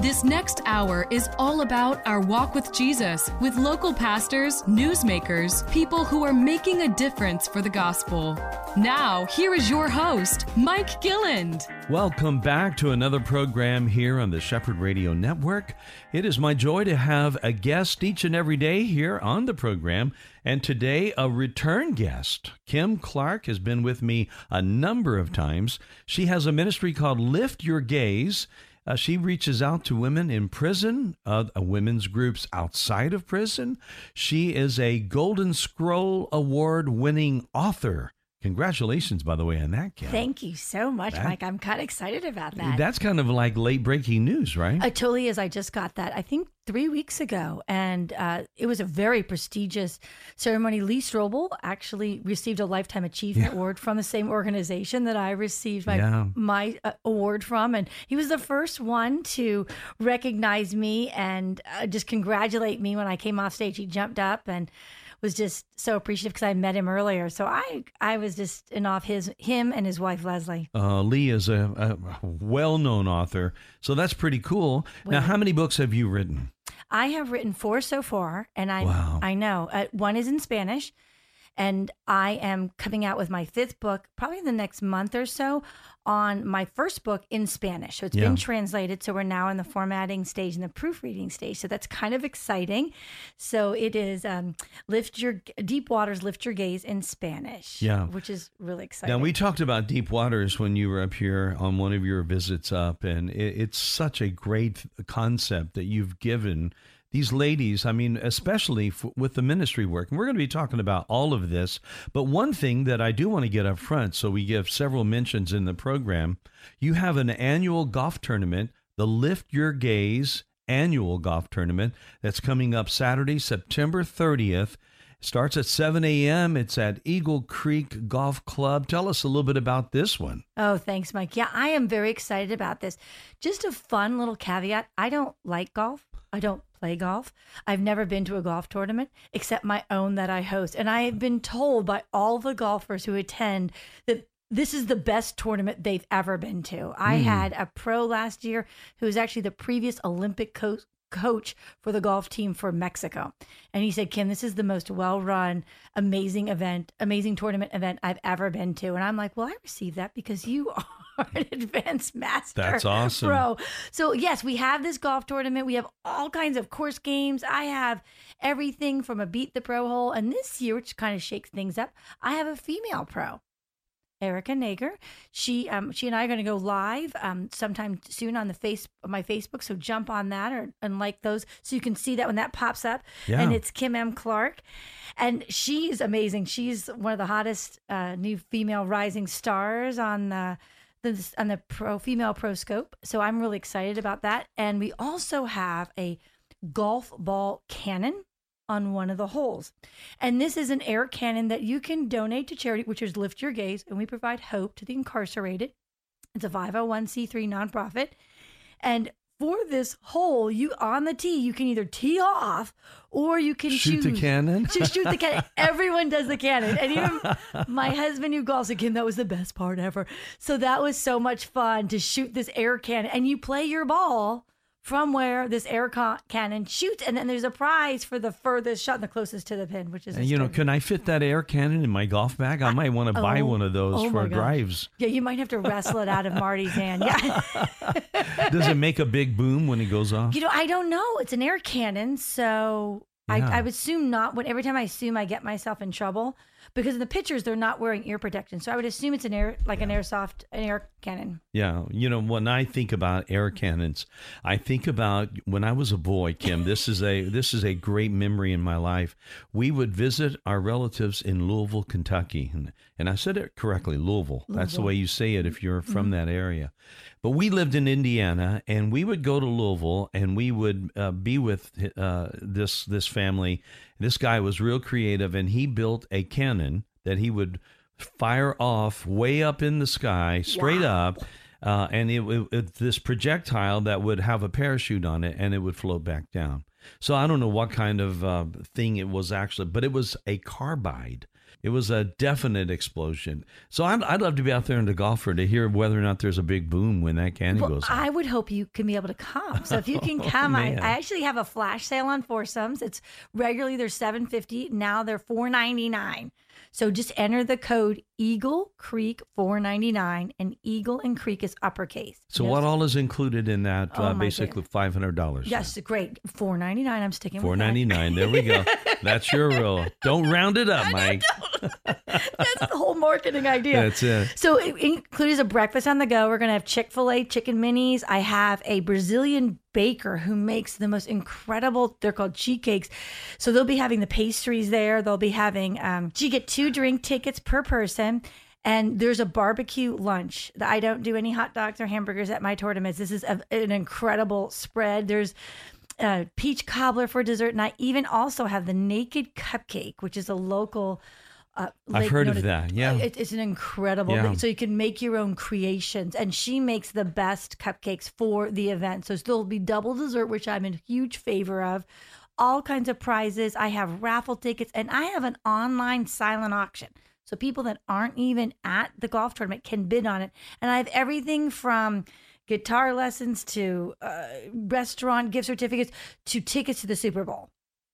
This next hour is all about our walk with Jesus with local pastors, newsmakers, people who are making a difference for the gospel. Now, here is your host, Mike Gilland. Welcome back to another program here on the Shepherd Radio Network. It is my joy to have a guest each and every day here on the program, and today a return guest. Kim Clark has been with me a number of times. She has a ministry called Lift Your Gaze. Uh, she reaches out to women in prison, uh, women's groups outside of prison. She is a Golden Scroll Award winning author. Congratulations, by the way, on that, Kim. Thank you so much, That- Mike. I'm kind of excited about that. That's kind of like late breaking news, right? It totally is. I just got that, I think, three weeks ago. And uh, it was a very prestigious ceremony. Lee Strobel actually received a Lifetime Achievement Yeah. Award from the same organization that I received my, Yeah. my uh, award from. And he was the first one to recognize me and uh, just congratulate me when I came off stage. He jumped up and was just so appreciative because I met him earlier. So I I was just in awe of his him and his wife Leslie. Uh, Lee is a, a well known author, so that's pretty cool. Now, how many books have you written? I have written four so far, and I Wow. I know uh, one is in Spanish, and I am coming out with my fifth book probably in the next month or so on my first book in Spanish. So it's Yeah. been translated. So we're now in the formatting stage and the proofreading stage. So that's kind of exciting. So it is um, lift your deep waters, lift your gaze in Spanish. Yeah. which is really exciting. Now, we talked about deep waters when you were up here on one of your visits up, and it, it's such a great concept that you've given these ladies. I mean, especially f- with the ministry work. And we're going to be talking about all of this. But one thing that I do want to get up front, so we give several mentions in the program you have an annual golf tournament, the Lift Your Gaze annual golf tournament that's coming up Saturday, September 30th. Starts at 7 a.m. It's at Eagle Creek Golf Club. Tell us a little bit about this one. Oh, thanks, Mike. Yeah, I am very excited about this. Just a fun little caveat I don't like golf. I don't play golf. I've never been to a golf tournament except my own that I host. And I have been told by all the golfers who attend that this is the best tournament they've ever been to. I hmm. had a pro last year who was actually the previous Olympic co- coach for the golf team for Mexico. And he said, Kim, this is the most well run, amazing event, amazing tournament event I've ever been to. And I'm like, well, I received that because you are an advanced master. That's awesome. Bro. So, yes, we have this golf tournament. We have all kinds of course games. I have everything from a beat the pro hole. And this year, which kind of shakes things up, I have a female pro. Erica Nager. She um she and I are going to go live um sometime soon on the face my Facebook. So jump on that or and like those so you can see that when that pops up. Yeah. And it's Kim M. Clark, and she's amazing. She's one of the hottest uh, new female rising stars on the. The, on the pro female pro scope so i'm really excited about that and we also have a golf ball cannon on one of the holes. And this is an air cannon that you can donate to charity, which is Lift Your Gaze, and we provide hope to the incarcerated. It's a 501c3 nonprofit. And for this hole, you on the tee, you can either tee off or you can Shoot the cannon? to shoot the cannon. Everyone does the cannon. And even my husband who golfs again, that was the best part ever. So that was so much fun to shoot this air cannon. And you play your ball from where this air con- cannon shoots. And then there's a prize for the furthest shot and the closest to the pin, which is And, you know, can I fit that air cannon in my golf bag? I might want to buy Oh, one of those oh for drives. Yeah, you might have to wrestle it out of Marty's hand. Yeah. Does it make a big boom when it goes off? You know, I don't know. It's an air cannon, so Yeah. I, I would assume not. When every time I assume, I get myself in trouble because in the pictures they're not wearing ear protection. So I would assume it's an air, like an airsoft, an air cannon. Yeah, you know, when I think about air cannons, I think about when I was a boy, Kim. This is a this is a great memory in my life. We would visit our relatives in Louisville, Kentucky, and, and I said it correctly, Louisville. That's the way you say it if you're from mm-hmm. that area. But we lived in Indiana, and we would go to Louisville, and we would uh, be with uh, this this family. This guy was real creative, and he built a cannon that he would fire off way up in the sky, straight up, uh, and it, it, it- this projectile that would have a parachute on it, and it would float back down. So I don't know what kind of uh, thing it was actually, but it was a carbide. It was a definite explosion. So I'd, I'd love to be out there in the golfer to hear whether or not there's a big boom when that candy Well, goes off. I would hope you can be able to come. So if you can Oh, come, I. I actually have a flash sale on foursomes. It's regularly they're seven fifty. Now they're four ninety nine. So just enter the code Eagle Creek four ninety nine, and Eagle and Creek is uppercase. so No- what all is included in that? Oh, uh, basically five hundred dollars. Yes, great. Four ninety nine. I'm sticking Four with that. ninety nine. There we go. That's your rule. Don't round it up, Mike. That's the whole marketing idea. That's it. So it includes a breakfast on the go. We're gonna have Chick Fil A chicken minis. I have a Brazilian baker who makes the most incredible. They're called cheese cakes. So they'll be having the pastries there. They'll be having. Um, you get two drink tickets per person. And there's a barbecue lunch. I don't do any hot dogs or hamburgers at my tournaments. This is a, an incredible spread. There's uh, peach cobbler for dessert, and I even also have the naked cupcake, which is a local. Uh, I've heard of that, yeah. it, it's an incredible. Yeah. thing. So you can make your own creations, and she makes the best cupcakes for the event. So there'll be double dessert, which I'm in huge favor of. All kinds of prizes. I have raffle tickets, and I have an online silent auction. So people that aren't even at the golf tournament can bid on it, and I have everything from guitar lessons to uh, restaurant gift certificates to tickets to the Super Bowl.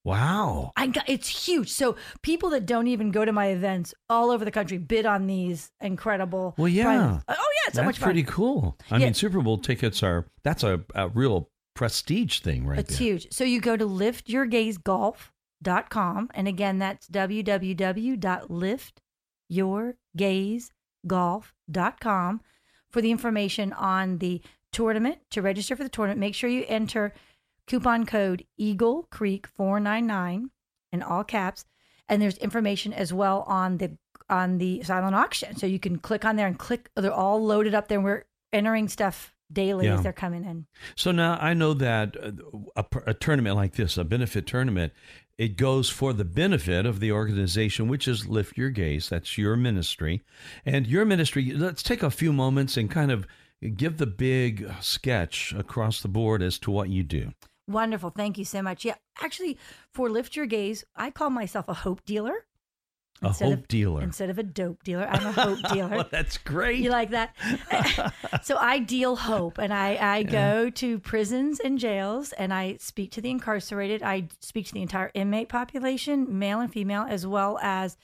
Wow. I got it's huge. So people that don't even go to my events all over the country bid on these incredible. Well, yeah. prizes. Oh yeah, it's so That's much fun. pretty cool. I Yeah. mean, Super Bowl tickets are that's a, a real prestige thing right It's there. huge. So you go to liftyourgazegolf.com and again that's www.liftyourgazegolf.com for the information on the tournament. To register for the tournament, make sure you enter coupon code Eagle Creek 499 in all caps and there's information as well on the on the silent auction. So you can click on there and click they're all loaded up there we're entering stuff daily Yeah. as they're coming in. So now I know that uh, a, a tournament like this, a benefit tournament, it goes for the benefit of the organization, which is Lift Your Gaze. That's your ministry. And your ministry, let's take a few moments and kind of give the big sketch across the board as to what you do. Wonderful. Thank you so much. Yeah, actually, for Lift Your Gaze, I call myself a hope dealer. A instead hope of, dealer. Instead of a dope dealer, I'm a hope dealer. well, that's great. You like that? so I deal hope and I, I go to prisons and jails and I speak to the incarcerated. I speak to the entire inmate population, male and female, as well as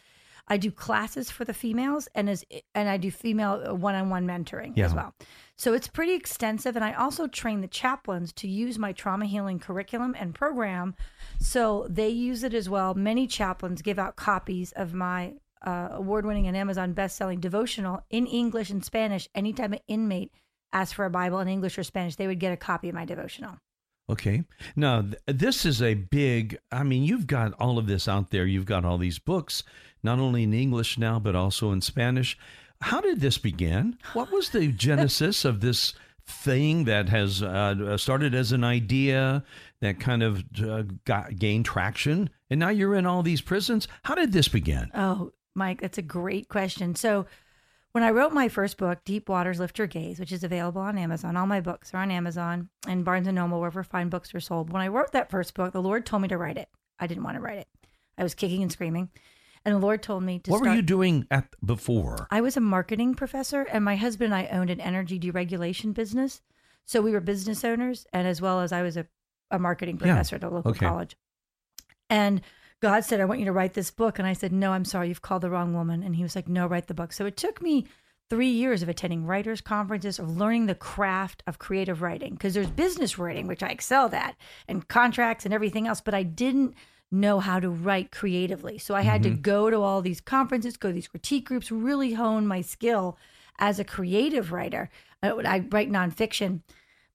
I do classes for the females and as and I do female uh, one-on-one mentoring as well. So it's pretty extensive and I also train the chaplains to use my trauma healing curriculum and program so they use it as well. Many chaplains give out copies of my uh, award-winning and Amazon best-selling devotional in English and Spanish. Anytime an inmate asked for a Bible in English or Spanish, they would get a copy of my devotional. Okay. Now, th- this is a big, I mean, you've got all of this out there. You've got all these books, not only in English now, but also in Spanish. How did this begin? What was the genesis of this thing that has uh, started as an idea that kind of uh, got, gained traction? And now you're in all these prisons. How did this begin? Oh, Mike, that's a great question. So, when I wrote my first book, Deep Waters Lift Your Gaze, which is available on Amazon, all my books are on Amazon and Barnes and Noble, wherever fine books are sold. When I wrote that first book, the Lord told me to write it. I didn't want to write it. I was kicking and screaming, and the Lord told me to What start. were you doing at before? I was a marketing professor, and my husband and I owned an energy deregulation business. So we were business owners, and as well as I was a, a marketing Yeah. professor at a local Okay. college. And God said, I want you to write this book. And I said, No, I'm sorry, you've called the wrong woman. And he was like, No, write the book. So it took me three years of attending writers' conferences, of learning the craft of creative writing, because there's business writing, which I excelled at, and contracts and everything else, but I didn't know how to write creatively. So I had to mm-hmm. go to all these conferences, go to these critique groups, really hone my skill as a creative writer. I, I write nonfiction,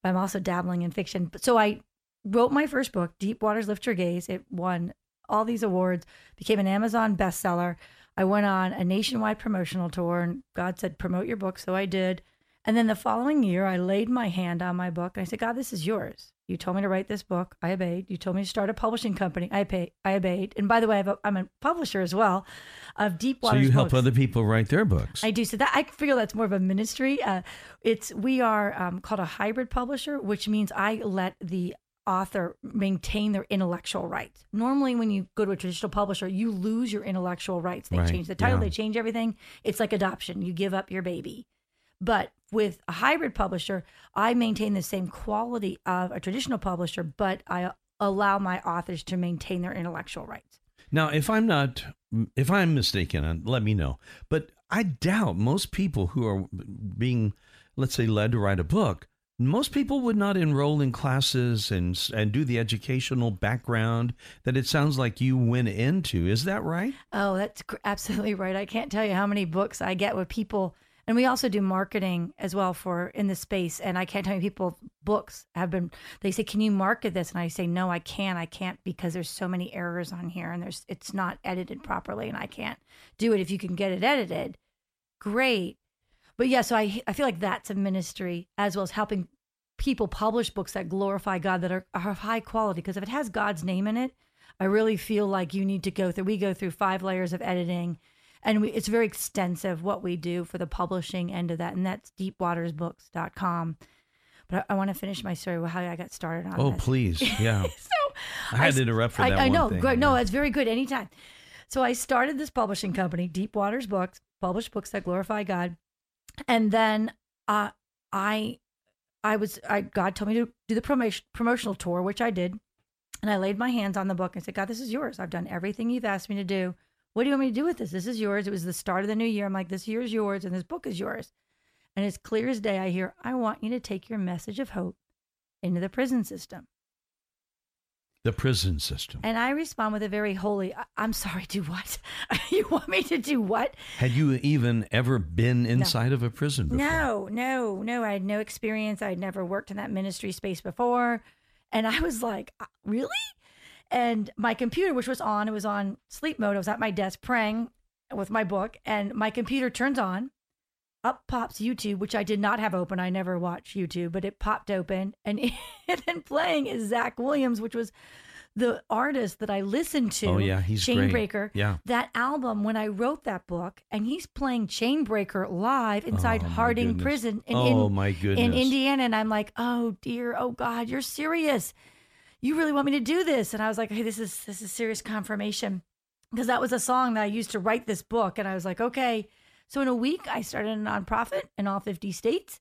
but I'm also dabbling in fiction. But so I wrote my first book, Deep Waters Lift Your Gaze. It won all these awards, became an Amazon bestseller. I went on a nationwide promotional tour, and God said, promote your book. So I did. And then the following year, I laid my hand on my book and I said, God, this is yours. You told me to write this book. I obeyed. You told me to start a publishing company. I pay, I obeyed. And by the way, I have a, I'm a publisher as well of Deep Water. So you help books. other people write their books. I do. So that I feel that's more of a ministry. Uh, it's we are um, called a hybrid publisher, which means I let the author maintain their intellectual rights. Normally, when you go to a traditional publisher, you lose your intellectual rights. They Right, change the title, yeah. they change everything. It's like adoption. You give up your baby. But with a hybrid publisher, I maintain the same quality of a traditional publisher, but I allow my authors to maintain their intellectual rights. Now, if I'm not, if I'm mistaken, uh, let me know. But I doubt most people who are being, let's say, led to write a book, most people would not enroll in classes and and do the educational background that it sounds like you went into. Is that right? Oh, that's absolutely right. I can't tell you how many books I get with people, and we also do marketing as well for in the space. And I can't tell you people books have been. They say, "Can you market this?" And I say, "No, I can't. I can't because there's so many errors on here, and there's it's not edited properly, and I can't do it. If you can get it edited, great." But yeah, so I I feel like that's a ministry as well as helping people publish books that glorify God that are, are of high quality. Because if it has God's name in it, I really feel like you need to go through. We go through five layers of editing, and we, it's very extensive what we do for the publishing end of that, and that's deepwatersbooks.com. But I, I want to finish my story with how I got started on Oh, this. please, yeah. So I had to interrupt for I, that I one know. thing, Good. No, it's very good. Anytime. So I started this publishing company, Deep Waters Books, publish books that glorify God, and then uh, I, I was, I God told me to do the promotion promotional tour, which I did, and I laid my hands on the book and said, God, this is yours. I've done everything you've asked me to do. What do you want me to do with this? This is yours. It was the start of the new year. I'm like, this year is yours, and this book is yours. And as clear as day. I hear, I want you to take your message of hope into the prison system. The prison system. And I respond with a very holy, I- I'm sorry, do what? you want me to do what? Had you even ever been inside of a prison before? No, no, no. I had no experience. I'd never worked in that ministry space before. And I was like, "Uh, really? And my computer, which was on, it was on sleep mode. I was at my desk praying with my book, and my computer turns on. Up pops YouTube, which I did not have open. I never watch YouTube, but it popped open. And, then playing is Zach Williams, which was the artist that I listened to. Oh, yeah, he's great. Chainbreaker. Yeah. That album, when I wrote that book, and he's playing Chainbreaker live inside Oh, Harding. Prison in, oh in, my goodness. in Indiana. And I'm like, oh dear, oh God, you're serious. You really want me to do this? And I was like, hey, this is this is serious confirmation. Because that was a song that I used to write this book. And I was like, okay. So in a week, I started a nonprofit in all 50 states.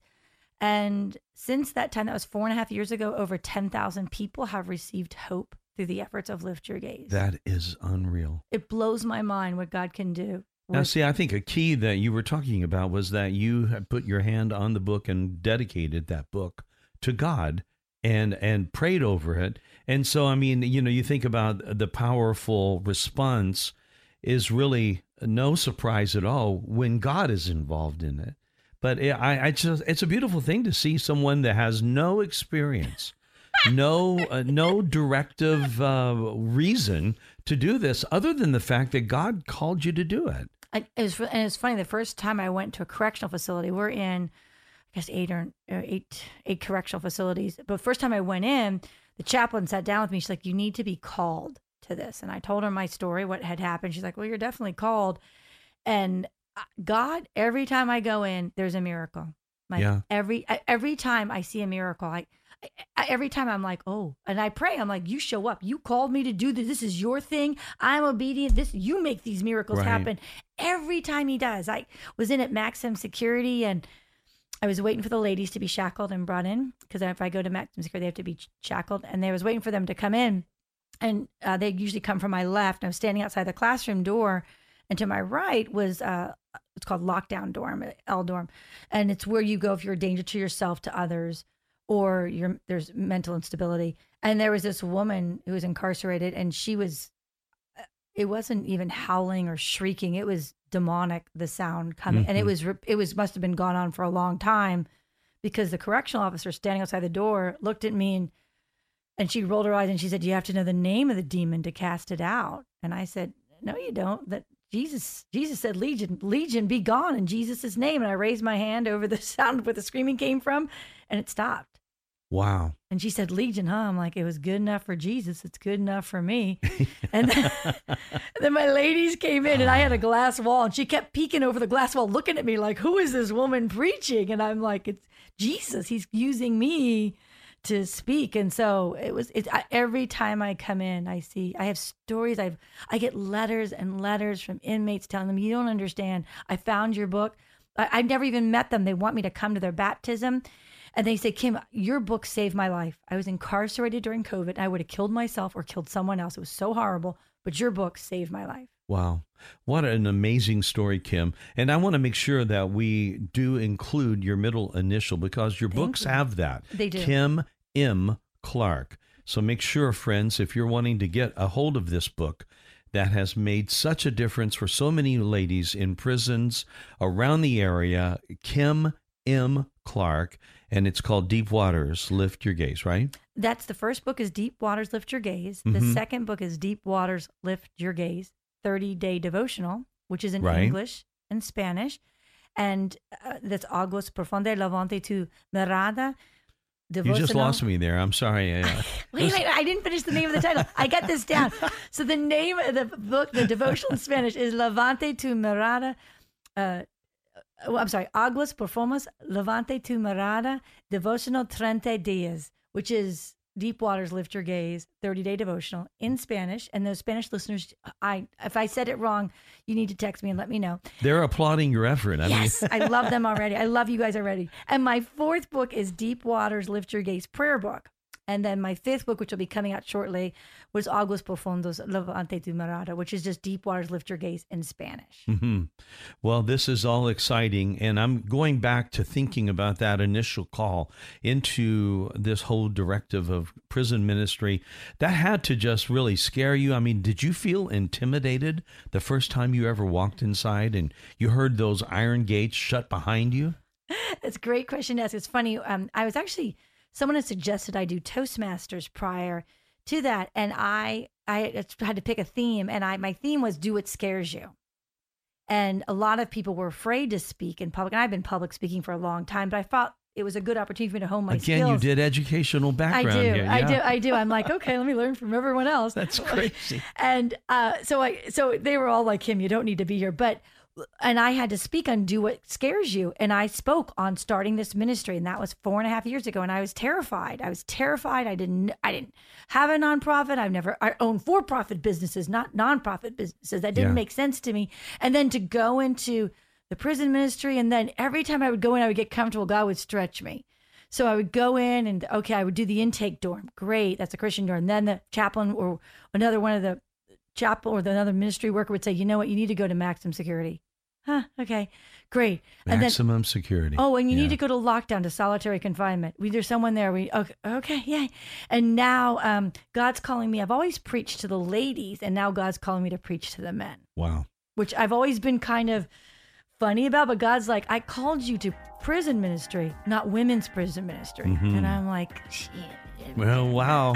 And since that time, that was four and a half years ago, over 10,000 people have received hope through the efforts of Lift Your Gaze. that is unreal. it blows my mind what God can do. Now, see, I think a key that you were talking about was that you had put your hand on the book and dedicated that book to God and and prayed over it. And so, I mean, you know, you think about the powerful response is really no surprise at all when God is involved in it. But it, I, I just, it's a beautiful thing to see someone that has no experience, no, uh, no directive uh, reason to do this, other than the fact that God called you to do it. I, it was, and it's funny. The first time I went to a correctional facility, we're in, I guess eight or eight eight correctional facilities. But first time I went in, the chaplain sat down with me. She's like, "You need to be called to this." And I told her my story, what had happened. She's like, "Well, you're definitely called." And uh, God, every time I go in, there's a miracle. Like Yeah. every every time I see a miracle, I, I every time I'm like, oh, and I pray. I'm like, you show up. You called me to do this. This is your thing. I'm obedient. This you make these miracles Right. happen. Every time he does. I was in at Maxim Security and I was waiting for the ladies to be shackled and brought in because if I go to Maxim Security, they have to be shackled. And they was waiting for them to come in, and uh, they usually come from my left. I was standing outside the classroom door, and to my right was uh, it's called lockdown dorm, L dorm, and it's where you go if you're a danger to yourself, to others, or there's mental instability. And there was this woman who was incarcerated, and she was it wasn't even howling or shrieking. It was demonic the sound coming. And it Mhm. was it was must have been gone on for a long time because the correctional officer standing outside the door looked at me and and she rolled her eyes and she said you have to know the name of the demon to cast it out. And i said no you don't. That jesus jesus said legion legion be gone in jesus' name. And i raised my hand over the sound where the screaming came from and it stopped Wow. and she said, Legion, huh? I'm like, it was good enough for Jesus. It's good enough for me. and then, and then my ladies came in and I had a glass wall and she kept peeking over the glass wall, looking at me like, who is this woman preaching? And I'm like, it's Jesus. He's using me to speak. And so it was. It, I, every time I come in, I see. I have stories. I've. I get letters and letters from inmates telling them, "You don't understand. I found your book. I, I've never even met them. They want me to come to their baptism." And they say, Kim, your book saved my life. I was incarcerated during COVID. And I would have killed myself or killed someone else. It was so horrible, but your book saved my life. Wow. What an amazing story, Kim. And I want to make sure that we do include your middle initial because your Thank books you. have that. They do. Kim M. Clark. So make sure, friends, if you're wanting to get a hold of this book that has made such a difference for so many ladies in prisons around the area, Kim M. Clark, and it's called Deep Waters Lift Your Gaze, right? That's the first book is Deep Waters Lift Your Gaze. The Mhm. second book is Deep Waters Lift Your Gaze, 30 Day Devotional, which is in Right. English and Spanish. And uh, that's Aguas Profunde Levante to Mirada. You just lost me there. I'm sorry. Uh, Wait, wait, I didn't finish the name of the title. I got this down. So the name of the book, the devotional in Spanish, is Levante tu mirada. Uh, oh, I'm sorry, Aguas Performas Levante tu mirada Devotional Trente Dias, which is Deep Waters Lift Your Gaze 30 Day Devotional in Spanish. And those Spanish listeners, I if I said it wrong, you need to text me and let me know. they're applauding your effort. I Yes, mean, I love them already. I love you guys already. And my fourth book is Deep Waters Lift Your Gaze Prayer Book. And then my fifth book, which will be coming out shortly, was Aguas Profundos Levante tu Mirada, which is just Deep Waters Lift Your Gaze in Spanish. Mm-hmm. Well, this is all exciting. And I'm going back to thinking about that initial call into this whole directive of prison ministry. That had to just really scare you. I mean, did you feel intimidated the first time you ever walked inside and you heard those iron gates shut behind you? That's a great question to ask. It's funny. Um, I was actually someone had suggested I do Toastmasters prior to that, and I I had to pick a theme, and I my theme was "Do What Scares You." And a lot of people were afraid to speak in public, and I've been public speaking for a long time, but I thought it was a good opportunity for me to hone my Again, skills. you did educational background. I do, here. I do, I do. I'm like, okay, let me learn from everyone else. That's crazy. And uh, so I, so they were all like, "Kim, you don't need to be here." But, and I had to speak on "Do What Scares You," and I spoke on starting this ministry, and that was four and a half years ago. And I was terrified. I was terrified. I didn't, I didn't have a nonprofit. I've never, I own for-profit businesses, not nonprofit businesses. That didn't Yeah. make sense to me. And then to go into the prison ministry, and then every time I would go in, I would get comfortable. God would stretch me. So I would go in and okay, I would do the intake dorm. Great, that's a Christian dorm. And then the chaplain or another one of the chapel or the another ministry worker would say, you know what, you need to go to maximum security. Huh? Okay, great. And then Maximum security. oh, and you Yeah. need to go to lockdown to solitary confinement. We there's someone there. We okay, okay yeah. And now um, God's calling me. I've always preached to the ladies, and now God's calling me to preach to the men Wow. which I've always been kind of funny about. But God's like, I called you to prison ministry, not women's prison ministry. Mhm. And I'm like, shit. Well, wow.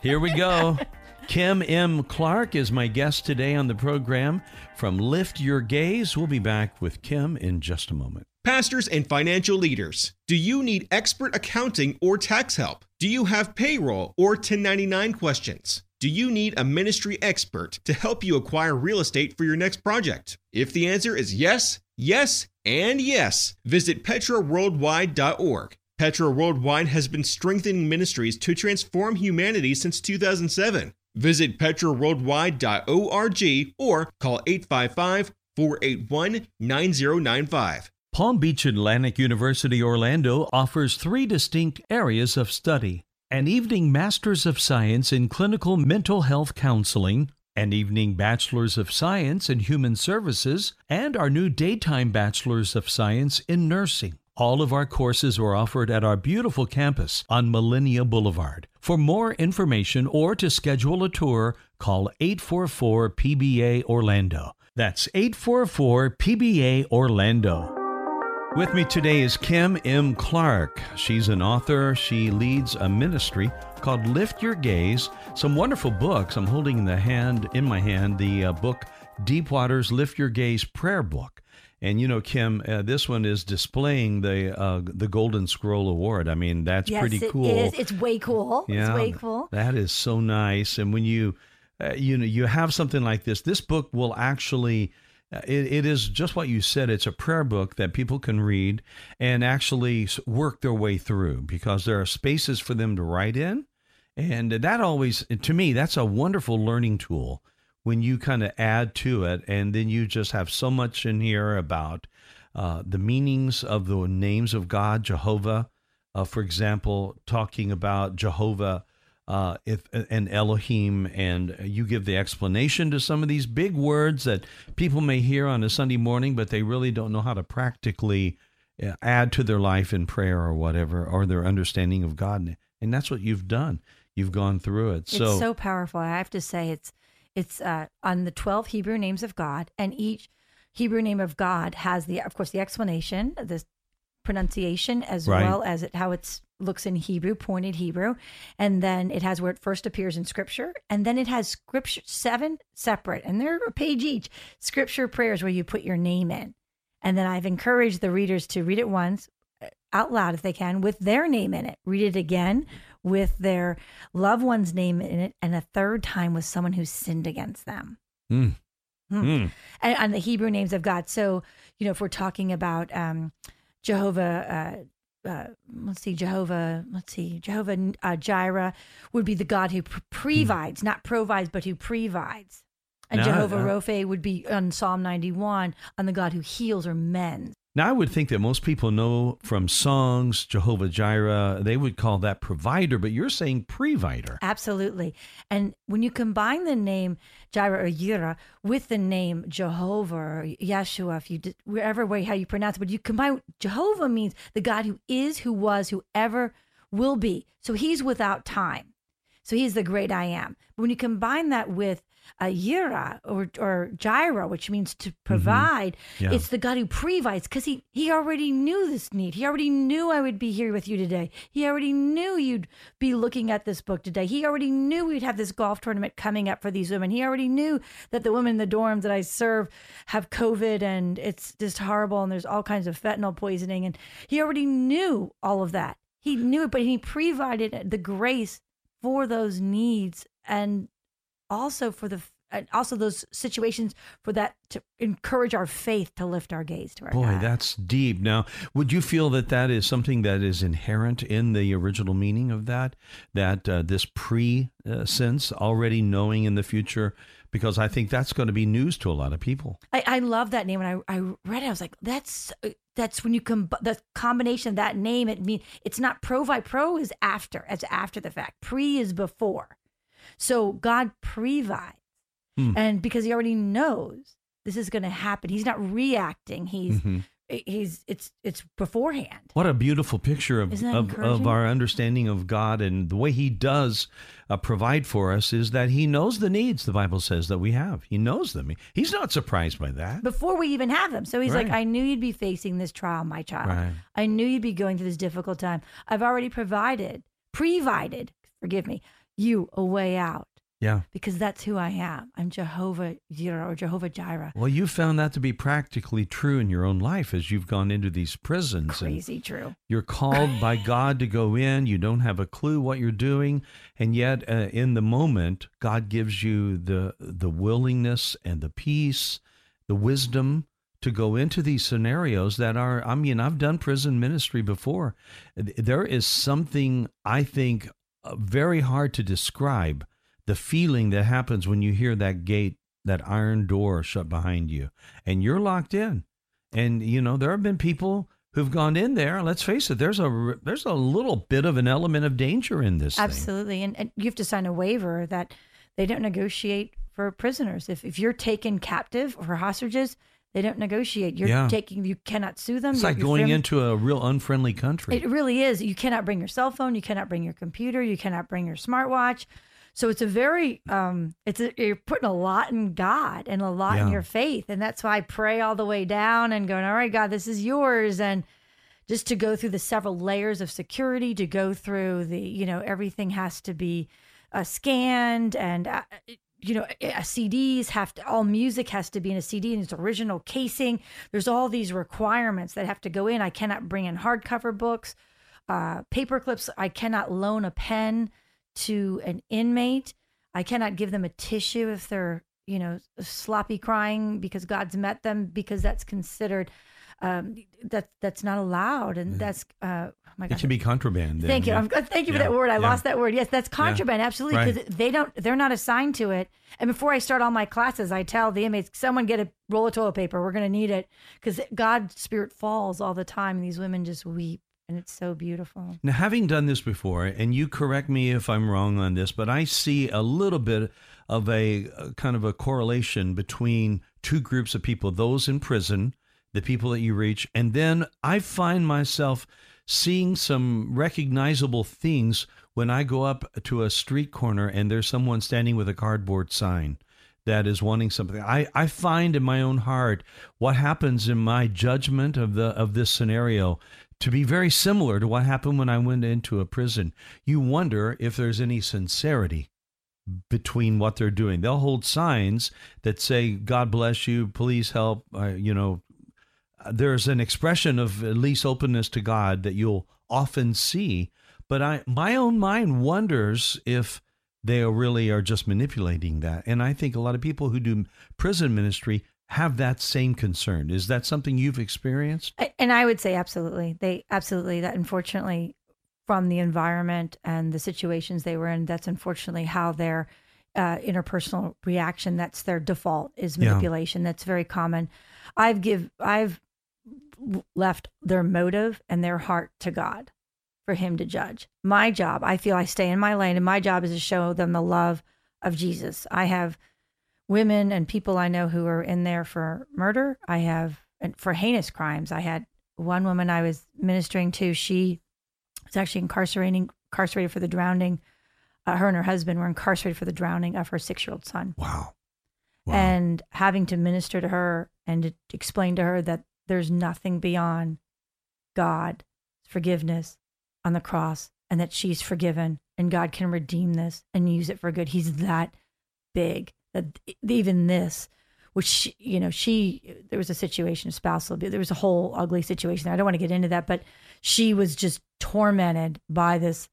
Here we go. Kim M. Clark is my guest today on the program from Lift Your Gaze. We'll be back with Kim in just a moment. Pastors and financial leaders, do you need expert accounting or tax help? Do you have payroll or 1099 questions? Do you need a ministry expert to help you acquire real estate for your next project? If the answer is yes, yes, and yes, visit petraworldwide.org. Petra Worldwide has been strengthening ministries to transform humanity since 2007. Visit petraworldwide.org or call 855 481 9095. Palm Beach Atlantic University Orlando offers three distinct areas of study an evening Master's of Science in Clinical Mental Health Counseling, an evening Bachelor's of Science in Human Services, and our new daytime Bachelor's of Science in Nursing. All of our courses are offered at our beautiful campus on Millennia Boulevard. For more information or to schedule a tour, call 844 PBA Orlando. That's 844 PBA Orlando. With me today is Kim M. Clark. She's an author. She leads a ministry called Lift Your Gaze. Some wonderful books. I'm holding in the hand in my hand the uh, book Deep Waters Lift Your Gaze Prayer Book. And you know, Kim, uh, this one is displaying the uh, the Golden Scroll Award. I mean, that's yes, pretty cool. is. It's way cool. Yeah, It's way cool. That is so nice. And when you, uh, you know, you have something like this, this book will actually Uh, It, it is just what you said. It's a prayer book that people can read and actually work their way through because there are spaces for them to write in. And that always, to me, that's a wonderful learning tool when you kind of add to it. And then you just have so much in here about uh, the meanings of the names of God, Jehovah, uh, for example, talking about Jehovah uh, if and Elohim, and you give the explanation to some of these big words that people may hear on a Sunday morning, but they really don't know how to practically uh, add to their life in prayer or whatever, or their understanding of God. And that's what you've done. You've gone through it. So, it's so powerful. I have to say, it's it's uh, on the twelve Hebrew names of God, and each Hebrew name of God has the, of course, the explanation, the pronunciation, as Right. well as it, how it looks in Hebrew, pointed Hebrew, and then it has where it first appears in Scripture, and then it has Scripture seven separate, and they're a page each Scripture prayers where you put your name in, and then I've encouraged the readers to read it once uh, out loud if they can with their name in it. Read it again with their loved one's name in it, and a third time with someone who sinned against them. Mm. Hmm. Mm. And, and the Hebrew names of God. So, you know, if we're talking about um, Jehovah, uh, uh, let's see, Jehovah, let's see, Jehovah uh, Jireh would be the God who pr- provides, not provides, but who provides. And Now, Jehovah uh, Rophe would be on Psalm 91 on the God who heals or mends. Now, I would think that most people know from songs, Jehovah Jireh, they would call that provider, but you're saying previder. Absolutely. And when you combine the name Jireh or Yira with the name Jehovah or Yeshua, if you did, wherever way how you pronounce it, but you combine Jehovah means the God who is, who was, who ever will be. So he's without time. So he's the great I am. But when you combine that with a Yira or or Jireh, which means to mm-hmm. provide, Yeah. it's the God who provides because he he already knew this need. He already knew I would be here with you today. He already knew you'd be looking at this book today. He already knew we'd have this golf tournament coming up for these women. He already knew that the women in the dorms that I serve have COVID and it's just horrible and there's all kinds of fentanyl poisoning and he already knew all of that. He knew it, but he provided the grace for those needs and also for the and also those situations for that to encourage our faith to lift our gaze to our Boy, God. that's deep. Now, would you feel that that is something that is inherent in the original meaning of that? That uh, this pre uh, sense, already knowing in the future? Because I think that's going to be news to a lot of people. I, I love that name. And I, I read it. I was like, that's that's when you com- the combination of that name. It mean it's not provi. Pro is after. It's after the fact. Pre is before. So God provides, Hmm. and because He already knows this is going to happen, He's not reacting. He's Mhm. he's it's it's beforehand. What a beautiful picture of, of, of our understanding of God and the way He does uh, provide for us is that He knows the needs, the Bible says, that we have. He knows them. He's not surprised by that. before we even have them. So he's like, I knew you'd be facing this trial, my child. Right. I knew you'd be going through this difficult time. I've already provided, provided, forgive me, you a way out Yeah. because that's who I am. I'm Jehovah Jireh or Jehovah Jireh. Well, you found that to be practically true in your own life as you've gone into these prisons. and Crazy true. You're called by God to go in. You don't have a clue what you're doing, and yet uh, in the moment, God gives you the the willingness and the peace, the wisdom to go into these scenarios that are. I mean, I've done prison ministry before. There is something I think uh, very hard to describe. The feeling that happens when you hear that gate, that iron door shut behind you, and you're locked in. And you know, there have been people who've gone in there. Let's face it, there's a there's a little bit of an element of danger in this. Absolutely. And, and you have to sign a waiver that they don't negotiate for prisoners. If, if you're taken captive or hostages, they don't negotiate. You're Yeah. taking, you cannot sue them. It's Your- like going into a real unfriendly country. It really is. You cannot bring your cell phone. You cannot bring your computer. You cannot bring your smartwatch. So it's a very, um, it's a, you're putting a lot in God and a lot in your faith, and that's why I pray all the way down and going, all right, God, this is yours, and just to go through the several layers of security, to go through the, you know, everything has to be uh, scanned and. Uh, you know, CDs have to, all music has to be in a CD in its original casing. There's all these requirements that have to go in. I cannot bring in hardcover books, uh, paper clips. I cannot loan a pen to an inmate. I cannot give them a tissue if they're, you know, sloppy crying because God's met them because that's considered um, that that's not allowed, and that's uh, oh my It can be contraband. then, Thank you. yeah. I'm, thank you for Yeah, that word. I yeah. lost that word. Yes, that's contraband. Absolutely, Right. because they don't. They're not assigned to it. And before I start all my classes, I tell the inmates, "Someone get a roll of toilet paper. We're going to need it because God's spirit falls all the time, and these women just weep, and it's so beautiful." Now, having done this before, and you correct me if I'm wrong on this, but I see a little bit of a, a kind of a correlation between two groups of people those in prison, the people that you reach, and then I find myself seeing some recognizable things when I go up to a street corner and there's someone standing with a cardboard sign that is wanting something. I, I find in my own heart what happens in my judgment of the of this scenario to be very similar to what happened when I went into a prison. You wonder if there's any sincerity between what they're doing. They'll hold signs that say "God bless you," "Please help," uh, you know. There's an expression of at least openness to God that you'll often see, but I my own mind wonders if they really are just manipulating that. And I think a lot of people who do prison ministry have that same concern. Is that something you've experienced? And I would say absolutely. They absolutely that unfortunately from the environment and the situations they were in, that's unfortunately how their uh, interpersonal reaction, that's their default is Yeah. manipulation. That's very common. I've give I've left their motive and their heart to God for him to judge. My job, I feel I stay in my lane and my job is to show them the love of Jesus. I have women and people I know who are in there for murder. I have and for heinous crimes. I had one woman I was ministering to. She was actually incarcerating incarcerated for the drowning. Uh, her and her husband were incarcerated for the drowning of her six year old son. Wow. Wow. And having to minister to her and to explain to her that there's nothing beyond God, forgiveness on the cross, and that she's forgiven and God can redeem this and use it for good. He's that big that even this, which, she, you know, she, there was a situation of spousal abuse. There was a whole ugly situation. I don't want to get into that, but she was just tormented by this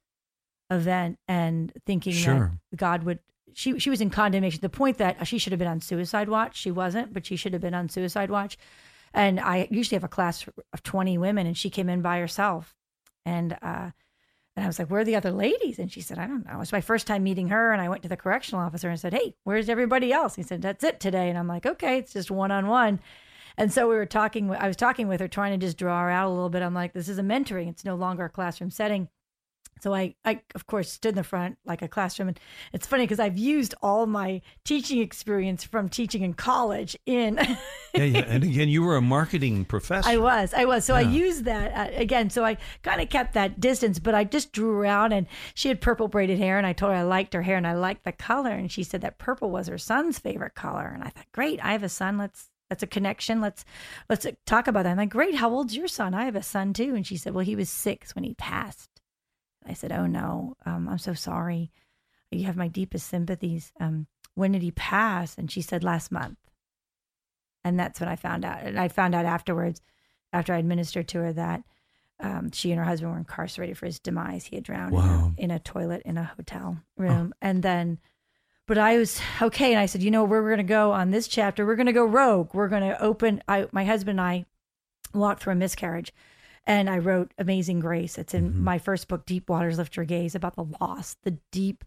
event and thinking Sure. that God would. She she was in condemnation. The point that she should have been on suicide watch. She wasn't, but she should have been on suicide watch. And I usually have a class of twenty women, and she came in by herself. And uh, and I was like, "Where are the other ladies?" And she said, "I don't know." It's my first time meeting her, and I went to the correctional officer and said, "Hey, where's everybody else?" He said, "That's it today." And I'm like, "Okay, it's just one on one." And so we were talking. I was talking with her, trying to just draw her out a little bit. I'm like, "This is a mentoring. It's no longer a classroom setting." So I, I of course stood in the front like a classroom, and it's funny because I've used all my teaching experience from teaching in college in. yeah, yeah. And again, you were a marketing professor. I was, I was. So I used that uh, again. So I kind of kept that distance, but I just drew around, and she had purple braided hair, and I told her I liked her hair and I liked the color, and she said that purple was her son's favorite color, and I thought, great, I have a son. Let's that's a connection. Let's let's talk about that. I'm like, great. How old's your son? I have a son too, and she said, well, he was six when he passed. I said, oh no, um, I'm so sorry. You have my deepest sympathies. Um, when did he pass? And she said last month. And that's when I found out. And I found out afterwards, after I administered to her, that um, she and her husband were incarcerated for his demise. He had drowned in, a, in a toilet in a hotel room. And then, but I was okay. And I said, you know, we're going to go on this chapter. We're going to go rogue. We're going to open. I, my husband and I walked through a miscarriage. And I wrote Amazing Grace. It's in my first book, Deep Waters Lift Your Gaze, about the loss, the deep,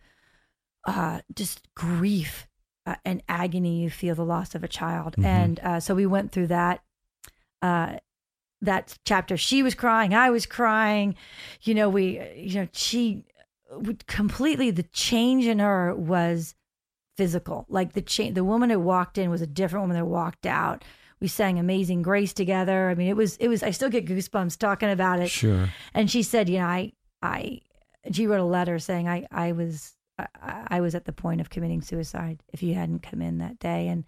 uh, just grief uh, and agony you feel the loss of a child. Mhm. And uh, so we went through that. Uh, that chapter, she was crying, I was crying. You know, we, you know, she would completely the change in her was physical. Like the change, the woman who walked in was a different woman that walked out. We sang Amazing Grace together. I mean, it was, it was. I still get goosebumps talking about it. Sure. And she said, you know, I, I, she wrote a letter saying I, I was, I, I was at the point of committing suicide if you hadn't come in that day. And,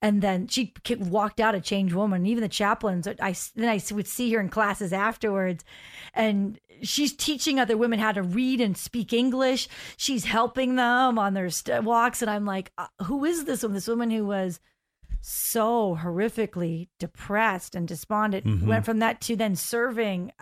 and then she walked out a changed woman. Even the chaplains, I then I would see her in classes afterwards, and she's teaching other women how to read and speak English. She's helping them on their walks, and I'm like, uh, who is this woman? This woman who was so horrifically depressed and despondent Mhm. went from that to then serving.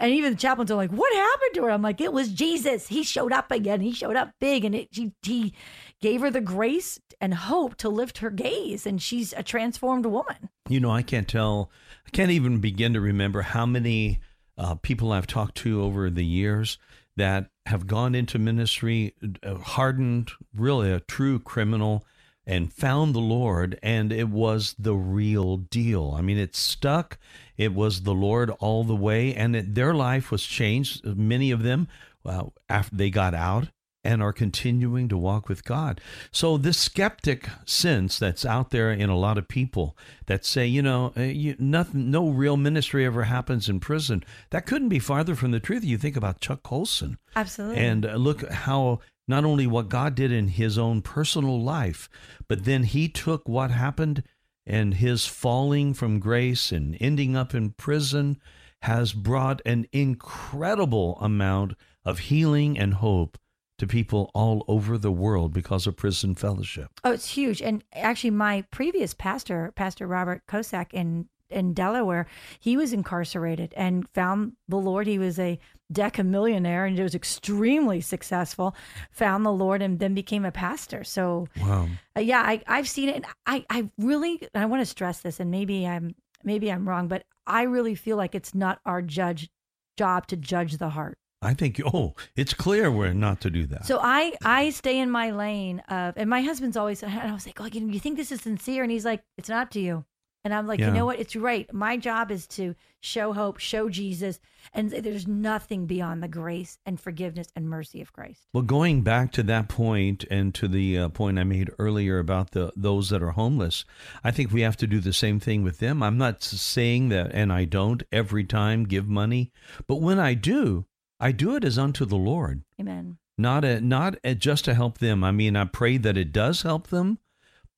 And even the chaplains are like, "What happened to her?" I'm like, "It was Jesus. He showed up again. He showed up big, and it, he, he gave her the grace and hope to lift her gaze, and she's a transformed woman." You know, I can't tell. I can't even begin to remember how many uh, people I've talked to over the years that have gone into ministry, uh, hardened, really a true criminal, and found the Lord, and it was the real deal. I mean, it stuck. It was the Lord all the way, and it, their life was changed. Many of them, well, after they got out, and are continuing to walk with God. So this skeptic sense that's out there in a lot of people that say, you know, uh, you, nothing, no real ministry ever happens in prison. That couldn't be farther from the truth. You think about Chuck Colson, Absolutely. and uh, look how not only what God did in his own personal life, but then he took what happened and his falling from grace and ending up in prison has brought an incredible amount of healing and hope to people all over the world because of prison fellowship. Oh, it's huge. And actually, my previous pastor, Pastor Robert Kosak in in Delaware, he was incarcerated and found the Lord. He was a decamillionaire and he was extremely successful. Found the Lord and then became a pastor. So, Wow. uh, yeah, I, I've seen it. And I, I really, I want to stress this, and maybe I'm, maybe I'm wrong, but I really feel like it's not our judge job to judge the heart. I think oh, it's clear we're not to do that. So I I stay in my lane of, and my husband's always, and I was like, oh, you, you think this is sincere? And he's like, it's not to you. And I'm like, Yeah. you know what? It's right. My job is to show hope, show Jesus, and there's nothing beyond the grace and forgiveness and mercy of Christ. Well, going back to that point and to the uh, point I made earlier about the those that are homeless, I think we have to do the same thing with them. I'm not saying that, and I don't every time give money, but when I do, I do it as unto the Lord, Amen. not a, not a, just to help them. I mean, I pray that it does help them,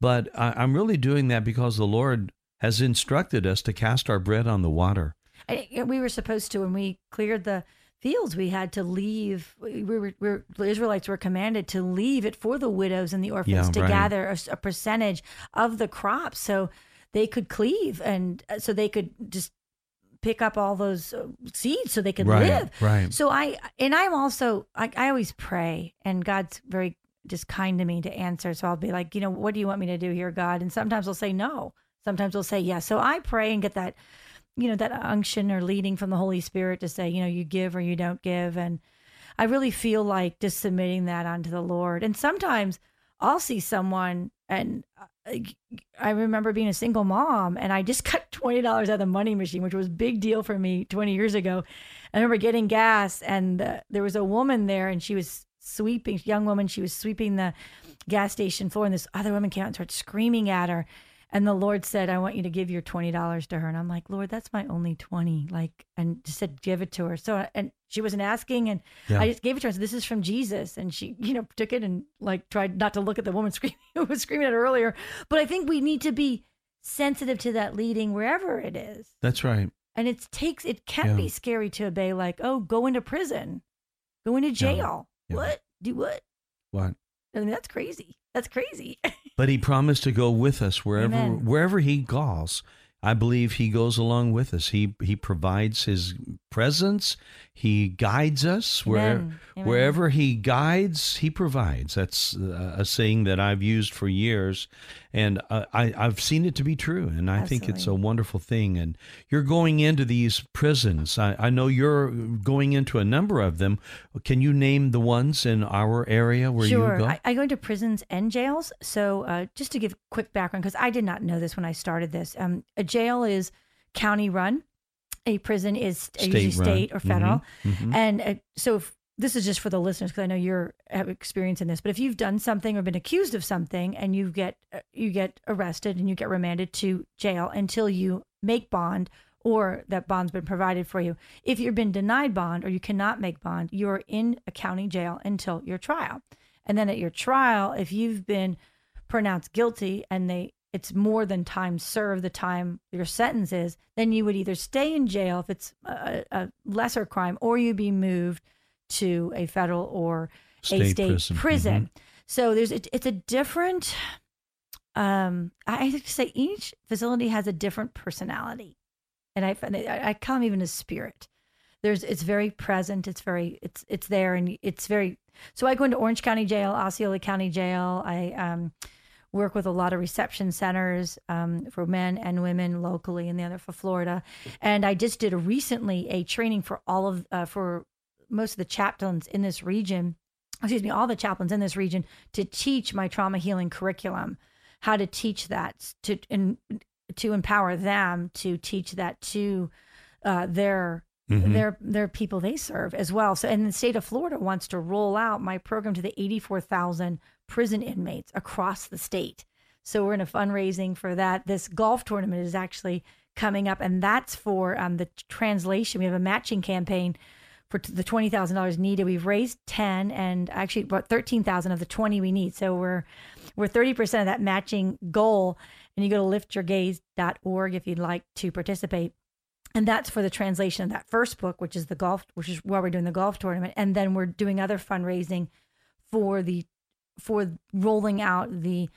but I, I'm really doing that because the Lord has instructed us to cast our bread on the water. I, we were supposed to when we cleared the fields we had to leave we were, we were the israelites were commanded to leave it for the widows and the orphans Yeah, to right. gather a, a percentage of the crops so they could cleave and uh, so they could just pick up all those uh, seeds so they could Right, live right. so i and i'm also I, I always pray and god's very just kind to me to answer so i'll be like you know what do you want me to do here god and sometimes i'll say no sometimes we'll say yes so i pray and get that you know that unction or leading from the holy spirit to say you know you give or you don't give. And i really feel like just submitting that onto the lord. And sometimes i'll see someone and uh, i remember being a single mom and i just cut $20 out of the money machine which was a big deal for me 20 years ago. I remember getting gas and there was a woman there and she was sweeping young woman she was sweeping the gas station floor and this other woman came out and started screaming at her and the Lord said, I want you to give your $20 to her. And I'm like, Lord, that's my only 20. Like, and just said, give it to her. So, and she wasn't asking. And Yeah. I just gave it to her. So this is from Jesus. And she, you know, took it and like tried not to look at the woman screaming, who was screaming at her earlier. But I think we need to be sensitive to that leading wherever it is. That's right. And it takes, it can Yeah. be scary to obey, like, oh, go into prison, go into jail. Yeah. What? Do what? What? I mean, that's crazy. That's crazy. But he promised to go with us wherever Amen. wherever he calls. I believe he goes along with us. He he provides his presence. He guides us where Amen. Amen. wherever he guides, he provides. That's a saying that I've used for years, and uh, I I've seen it to be true. And I think it's a wonderful thing. And you're going into these prisons. I, I know you're going into a number of them. Can you name the ones in our area where sure. you go? I, I go into prisons and jails. So, uh, just to give quick background, because I did not know this when I started this. Um, a jail is county run. A prison is usually State-run. state or federal. Mhm, mhm. And uh, so, if, this is just for the listeners because I know you're have experience in this. But if you've done something or been accused of something, and you get uh, you get arrested and you get remanded to jail until you make bond or that bond's been provided for you. If you've been denied bond or you cannot make bond, you're in a county jail until your trial. And then at your trial, if you've been pronounced guilty and they it's more than time served, the time your sentence is, then you would either stay in jail if it's a, a lesser crime, or you'd be moved to a federal or a State state prison. prison. Mhm. So there's it, it's a different. Um, I have to say each facility has a different personality, and I I, I call them even a spirit. there's it's very present. It's very it's it's there and it's very. So I go into Orange County Jail, Osceola County Jail. I um, work with a lot of reception centers um, for men and women locally, and the other for Florida. And I just did a recently a training for all of uh, for most of the chaplains in this region. Excuse me, all the chaplains in this region to teach my trauma healing curriculum, how to teach that to and to empower them to teach that to uh, their mm-hmm. their their people they serve as well. So, and the state of Florida wants to roll out my program to the eighty four thousand prison inmates across the state. So we're in a fundraising for that. This golf tournament is actually coming up, and that's for um, the translation. We have a matching campaign for the twenty thousand dollars needed. We've raised ten, and actually about thirteen thousand of the twenty we need. So we're we're thirty percent of that matching goal. And you go to liftyourgaze.org if you'd like to participate and that's for the translation of that first book which is the golf which is why we're doing the golf tournament and then we're doing other fundraising for the for rolling out the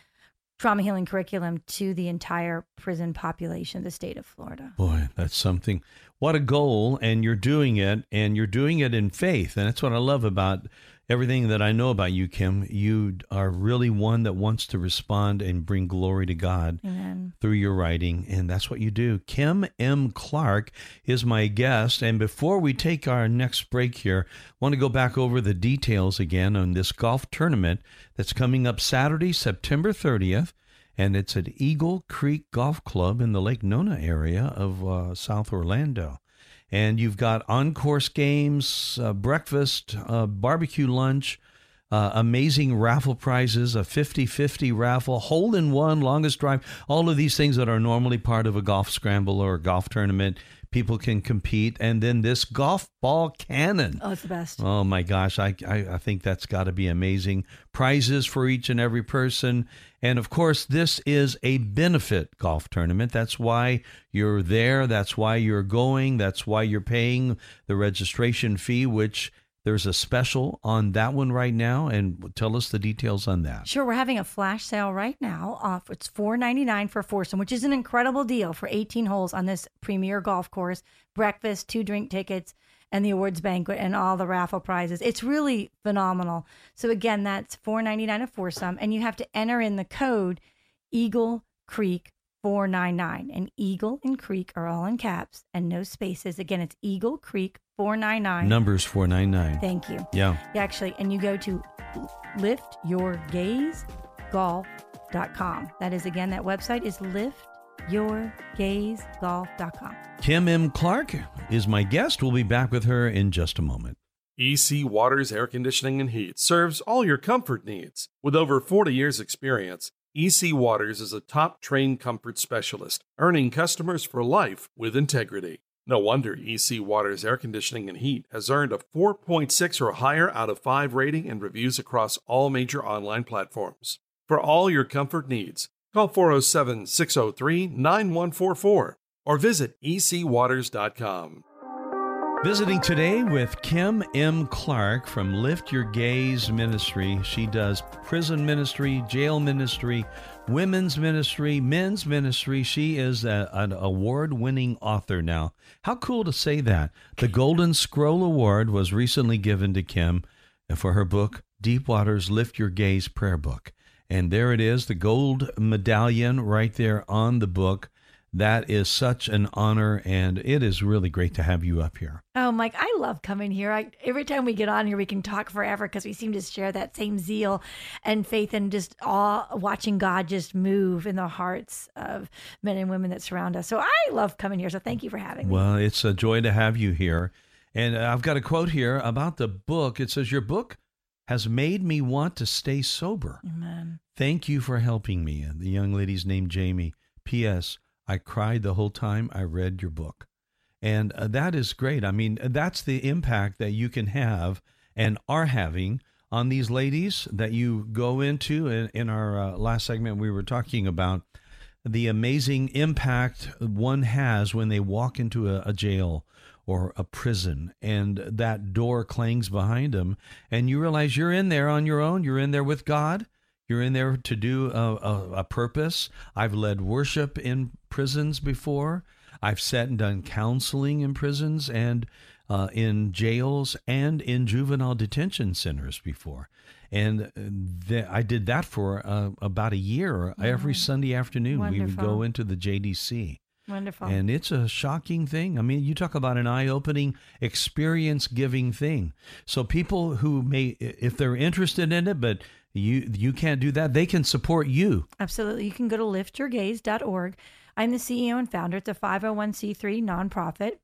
trauma healing curriculum to the entire prison population the state of Florida. Boy, that's something. What a goal and you're doing it and you're doing it in faith and that's what I love about everything that I know about you, Kim, you are really one that wants to respond and bring glory to God Amen. through your writing. And that's what you do. Kim M. Clark is my guest. And before we take our next break here, I want to go back over the details again on this golf tournament that's coming up Saturday, September 30th. And it's at Eagle Creek Golf Club in the Lake Nona area of uh, South Orlando and you've got on course games, uh, breakfast, uh, barbecue lunch, uh, amazing raffle prizes, a 50 50 raffle, hole in one, longest drive, all of these things that are normally part of a golf scramble or a golf tournament people can compete. And then this golf ball cannon. Oh, it's the best. Oh my gosh, I I, I think that's got to be amazing. Prizes for each and every person, and of course, this is a benefit golf tournament. That's why you're there. That's why you're going. That's why you're paying the registration fee, which there's a special on that one right now, and tell us the details on that. Sure, we're having a flash sale right now. Off it's four ninety nine for foursome, which is an incredible deal for eighteen holes on this premier golf course. Breakfast, two drink tickets, and the awards banquet, and all the raffle prizes. It's really phenomenal. So again, that's four ninety nine a foursome, and you have to enter in the code Eagle Creek 499. And Eagle and Creek are all in caps and no spaces. Again, it's Eagle Creek 499. Numbers 499. Thank you. Yeah. yeah actually, and you go to liftyourgazegolf.com. That is, again, that website is liftyourgazegolf.com. Kim M. Clark is my guest. We'll be back with her in just a moment. EC Waters Air Conditioning and Heat serves all your comfort needs. With over 40 years' experience, EC Waters is a top trained comfort specialist, earning customers for life with integrity. No wonder EC Waters Air Conditioning and Heat has earned a 4.6 or higher out of 5 rating and reviews across all major online platforms. For all your comfort needs, call 407 603 9144 or visit ecwaters.com. Visiting today with Kim M. Clark from Lift Your Gaze Ministry. She does prison ministry, jail ministry, women's ministry, men's ministry. She is a, an award winning author now. How cool to say that. The Golden Scroll Award was recently given to Kim for her book, Deep Waters Lift Your Gaze Prayer Book. And there it is, the gold medallion right there on the book. That is such an honor, and it is really great to have you up here. Oh, Mike, I love coming here. I, every time we get on here, we can talk forever because we seem to share that same zeal and faith and just awe, watching God just move in the hearts of men and women that surround us. So I love coming here. So thank you for having me. Well, it's a joy to have you here. And uh, I've got a quote here about the book. It says, Your book has made me want to stay sober. Amen. Thank you for helping me. The young lady's named Jamie. P.S. I cried the whole time I read your book. And uh, that is great. I mean, that's the impact that you can have and are having on these ladies that you go into. In, in our uh, last segment, we were talking about the amazing impact one has when they walk into a, a jail or a prison and that door clangs behind them and you realize you're in there on your own you're in there with god you're in there to do a, a, a, purpose. I've led worship in prisons before. I've sat and done counseling in prisons, and uh, in jails and in juvenile detention centers before. And uh, th- I did that for uh, about a year. Every Sunday afternoon, we would go into the JDC. Wonderful. And it's a shocking thing. I mean, you talk about an eye opening, experience giving thing. So, people who may, if they're interested in it, but you you can't do that, they can support you. Absolutely. You can go to liftyourgaze.org. I'm the CEO and founder. It's a 501c3 nonprofit.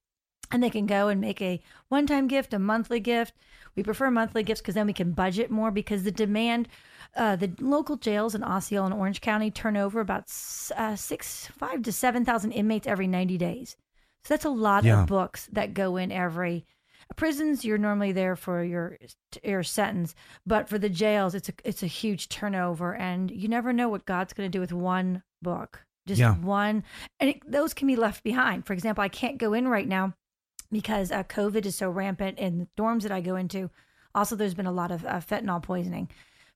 And they can go and make a one time gift, a monthly gift. We prefer monthly gifts because then we can budget more because the demand, uh, the local jails in Osceola and Orange County turn over about uh, six, five to 7,000 inmates every 90 days. So that's a lot Yeah. of books that go in every. Prisons, you're normally there for your your sentence, but for the jails, it's a it's a huge turnover, and you never know what God's going to do with one book, just Yeah. one, and it, those can be left behind. For example, I can't go in right now because uh, COVID is so rampant in the dorms that I go into. Also, there's been a lot of uh, fentanyl poisoning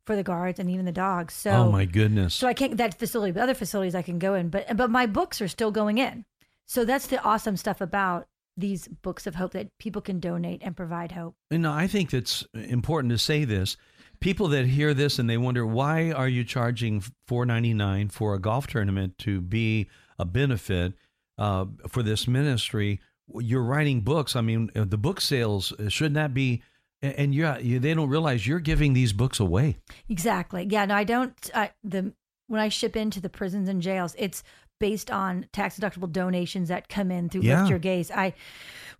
for the guards and even the dogs. So, oh my goodness! so I can't that facility, but other facilities I can go in. But but my books are still going in. So that's the awesome stuff about these books of hope that people can donate and provide hope. And I think it's important to say this. People that hear this and they wonder why are you charging four ninety nine for a golf tournament to be a benefit uh, for this ministry? You're writing books. I mean, uh, the book sales uh, shouldn't that be? And and yeah, you, they don't realize you're giving these books away. Exactly. Yeah. No, I don't. I, the when I ship into the prisons and jails, it's based on tax deductible donations that come in through Yeah. Lift Your Gaze. I,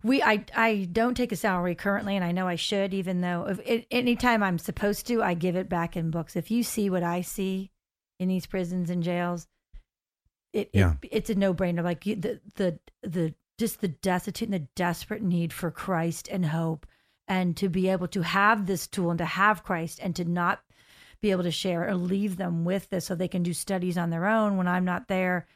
we, I, I don't take a salary currently, and I know I should, even though if, it, anytime I'm supposed to, I give it back in books. If you see what I see in these prisons and jails, it, Yeah. it it's a no brainer. Like the the the just the destitute and the desperate need for Christ and hope, and to be able to have this tool and to have Christ and to not be able to share or leave them with this so they can do studies on their own when I'm not there.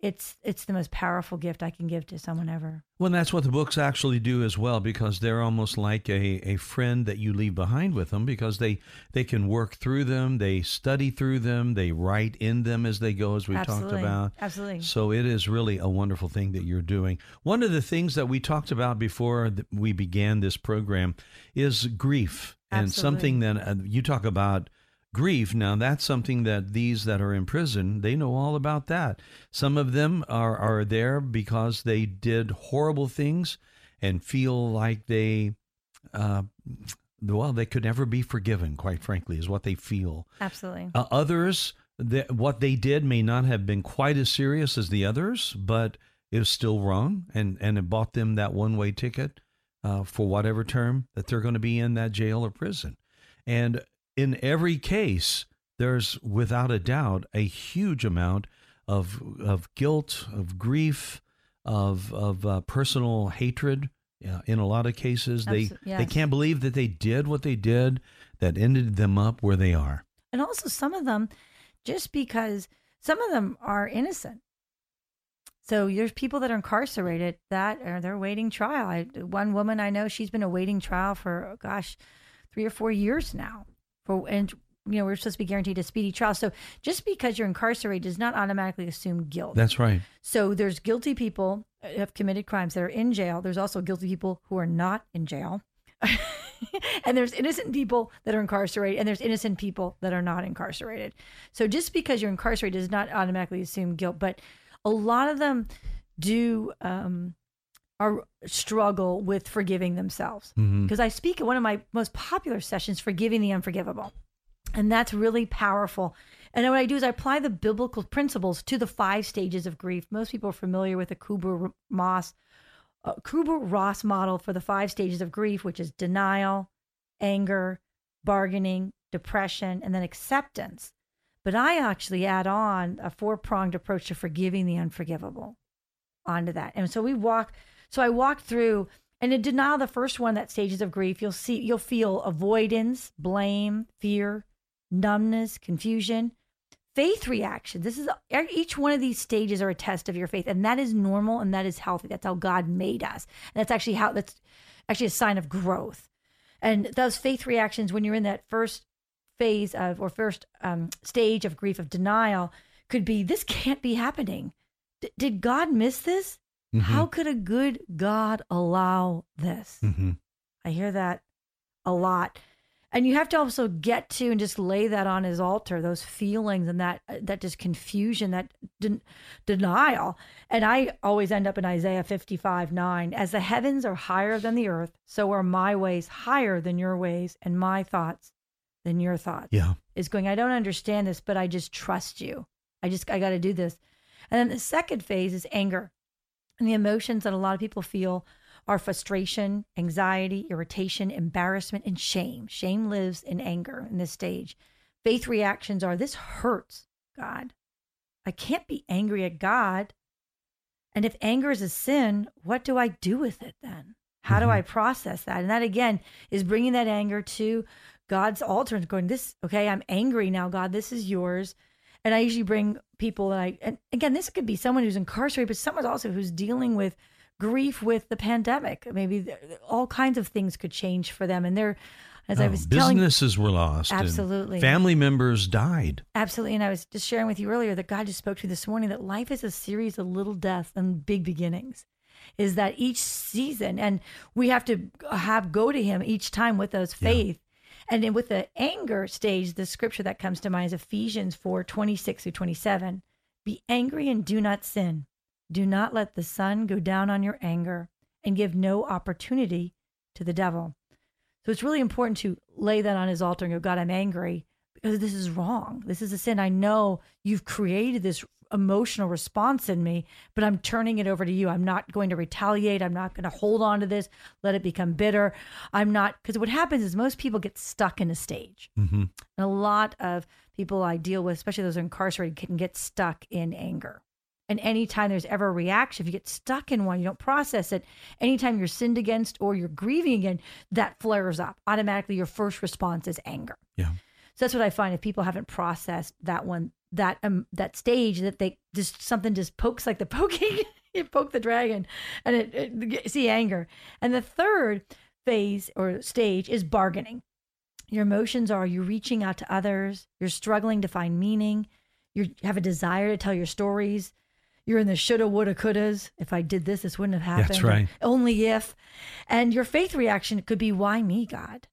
It's it's the most powerful gift I can give to someone ever. Well, that's what the books actually do as well, because they're almost like a, a friend that you leave behind with them, because they they can work through them, they study through them, they write in them as they go, as we talked about. Absolutely. So it is really a wonderful thing that you're doing. One of the things that we talked about before we began this program is grief, and something that uh, you talk about grief. Now that's something that these that are in prison they know all about that. Some of them are are there because they did horrible things and feel like they. Uh, well, they could never be forgiven, quite frankly, is what they feel. Absolutely. Uh, others, that what they did may not have been quite as serious as the others, but it was still wrong, and and it bought them that one way ticket uh, for whatever term that they're going to be in that jail or prison. And in every case, there's without a doubt a huge amount of of guilt, of grief, of of uh, personal hatred. Yeah, in a lot of cases, they Abso- they can't believe that they did what they did that ended them up where they are. And also, some of them, just because some of them are innocent. So there's people that are incarcerated that are they're waiting trial. I, one woman I know, she's been awaiting trial for gosh, three or four years now. For and you know we're supposed to be guaranteed a speedy trial. So just because you're incarcerated does not automatically assume guilt. That's right. So there's guilty people who have committed crimes that are in jail. There's also guilty people who are not in jail. and there's innocent people that are incarcerated and there's innocent people that are not incarcerated. So just because you're incarcerated does not automatically assume guilt, but a lot of them do um are struggle with forgiving themselves. Mhm. Because I speak at one of my most popular sessions, Forgiving the Unforgivable. And that's really powerful. And what I do is I apply the biblical principles to the five stages of grief. Most people are familiar with the Kubler Moss uh, Kubler Ross model for the five stages of grief, which is denial, anger, bargaining, depression, and then acceptance. But I actually add on a four pronged approach to forgiving the unforgivable onto that. And so we walk, so I walked through, and in denial, the first one, that stages of grief, you'll see, you'll feel avoidance, blame, fear, numbness, confusion. Faith reaction. This is each one of these stages are a test of your faith, and that is normal and that is healthy. That's how God made us, and that's actually how that's actually a sign of growth. And those faith reactions, when you're in that first phase of or first um, stage of grief of denial, could be this can't be happening. D- did God miss this? Mhm. How could a good God allow this? hmm I hear that a lot. And you have to also get to and just lay that on his altar, those feelings and that that just confusion, that den- denial. And I always end up in Isaiah 55, 9. As the heavens are higher than the earth, so are my ways higher than your ways, and my thoughts than your thoughts. Yeah. Is going, I don't understand this, but I just trust you. I just I gotta do this. And then the second phase is anger. And the emotions that a lot of people feel are frustration, anxiety, irritation, embarrassment, and shame. Shame lives in anger in this stage. Faith reactions are this hurts God. I can't be angry at God. And if anger is a sin, what do I do with it then? How do Mhm. I process that? And that again is bringing that anger to God's altar and going, This, okay, I'm angry now, God, this is yours. And I usually bring people that I, and again, this could be someone who's incarcerated, but someone also who's dealing with grief with the pandemic. Maybe all kinds of things could change for them. And they're, as I Oh, was telling businesses were lost. and Absolutely. family members died. Absolutely. And I was just sharing with you earlier that God just spoke to me this morning that life is a series of little deaths and big beginnings. Is that each season, and we have to have go to Him each time with those Yeah. And then with the anger stage, the scripture that comes to mind is Ephesians 4 26 through 27. Be angry and do not sin. Do not let the sun go down on your anger and give no opportunity to the devil. So it's really important to lay that on his altar and go, God, I'm angry because this is wrong. This is a sin. I know you've created this emotional response in me, but I'm turning it over to you. I'm not going to retaliate. I'm not going to hold on to this, let it become bitter. I'm not, because what happens is most people get stuck in a stage. hmm And a lot of people I deal with, especially those who are incarcerated, can get stuck in anger. And anytime there's ever a reaction, if you get stuck in one, you don't process it. Anytime you're sinned against or you're grieving again, that flares up. Automatically, your first response is anger. Yeah. So that's what I find if people haven't processed that one, that um, that stage, that they just something just pokes like the poking, you poke the dragon, and it, it see anger. And the third phase or stage is bargaining. Your emotions are you reaching out to others, you're struggling to find meaning, you have a desire to tell your stories. You're in the shoulda, woulda, couldas. If I did this, this wouldn't have happened. That's right. Only if. And your faith reaction could be, why me, God?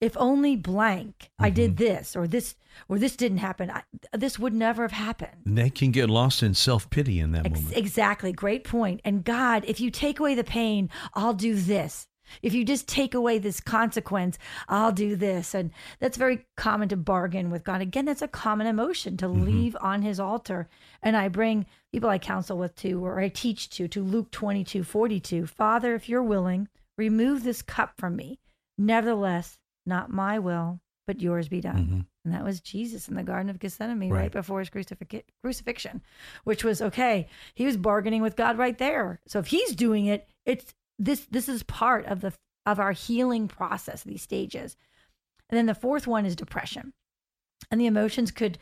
If only blank, I Mm-hmm. did this or this or this didn't happen. I, this would never have happened. And they can get lost in self pity in that Ex- moment. exactly. Great point. And God, if you take away the pain, I'll do this. If you just take away this consequence, I'll do this. And that's very common to bargain with God. Again, that's a common emotion to leave on his altar. And I bring people I counsel with to, or I teach to, to Luke 22 42. Father, if you're willing, remove this cup from me. Nevertheless, not my will, but yours be done. Mhm. And that was Jesus in the Garden of Gethsemane right, Right. before his crucific- crucifixion, which was okay. He was bargaining with God right there. So if he's doing it, it's this this is part of the of our healing process, these stages. And then the fourth one is depression. And the emotions could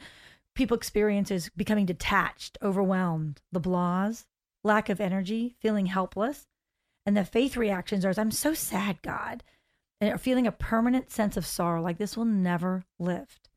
people experience is becoming detached, overwhelmed, the blahs, lack of energy, feeling helpless. And the faith reactions are I'm so sad, God and are feeling a permanent sense of sorrow like this will never lift.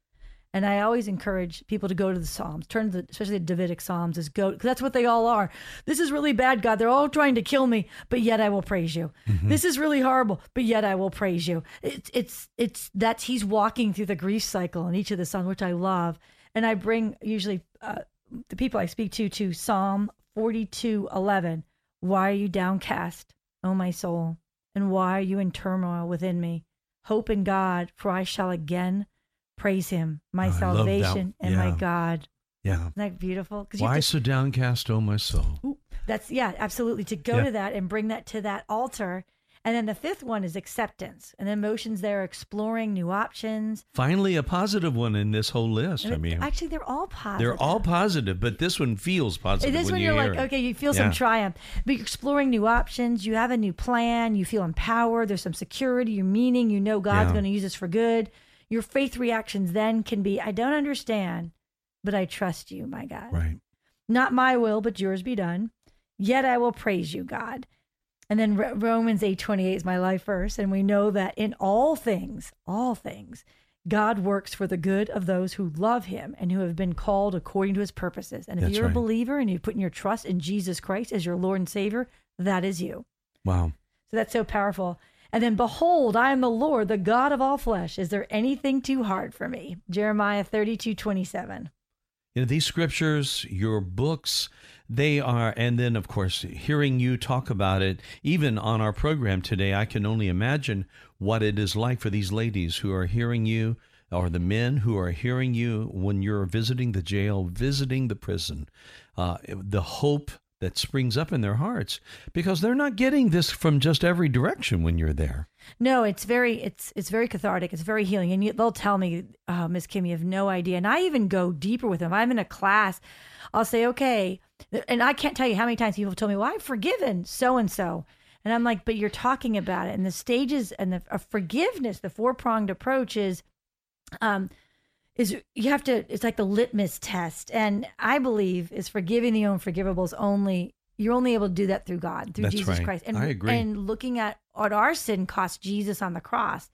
And I always encourage people to go to the Psalms, turn to the, especially the Davidic Psalms, is go because that's what they all are. This is really bad, God. They're all trying to kill me, but yet I will praise you. This is really horrible, but yet I will praise you. It's it's it's that's he's walking through the grief cycle in each of the Psalms, which I love. And I bring usually uh, the people I speak to to Psalm forty two eleven. Why are you downcast, O my soul? And why are you in turmoil within me? Hope in God, for I shall again praise him, my I salvation and my God. Yeah. Isn't that beautiful? Why to- so downcast, oh my soul? Ooh, that's yeah, absolutely. To go Yeah. to that and bring that to that altar. And then the fifth one is acceptance. And emotions there, exploring new options. Finally, a positive one in this whole list. I mean, actually, they're all positive. they're all positive, but this one feels positive. This when you you're hear like, it. okay, you feel Yeah. some triumph, but you're exploring new options. You have a new plan. You feel empowered. There's some security, your meaning. You know God's Yeah. going to use this for good. Your faith reactions then can be, I don't understand, but I trust you, my God. Right. Not my will, but yours be done. Yet I will praise you, God. And then Ro- Romans 8:28 is my life verse, and we know that in all things, all things, God works for the good of those who love him and who have been called according to his purposes. And if That's you're a believer and you're putting your trust in Jesus Christ as your Lord and Savior, that is you. Wow. So that's so powerful. And then, behold, I am the Lord, the God of all flesh. Is there anything too hard for me? Jeremiah 32 27. You know, these scriptures, your books, they are, and then, of course, hearing you talk about it, even on our program today, I can only imagine what it is like for these ladies who are hearing you, or the men who are hearing you when you're visiting the jail, visiting the prison. Uh, the hope that springs up in their hearts because they're not getting this from just every direction when you're there. No, it's very it's it's very cathartic. It's very healing, and you, they'll tell me, oh, Miss Kim, you have no idea. And I even go deeper with them. I'm in a class. I'll say, okay, and I can't tell you how many times people have told me, well, I've forgiven so and so, and I'm like, but you're talking about it, and the stages and the of forgiveness, the four pronged approach is, um, is you have to. It's like the litmus test, and I believe is forgiving the unforgivables only. You're only able to do that through God, through That's Jesus right. Christ, and I agree. and looking at what our sin cost Jesus on the cross.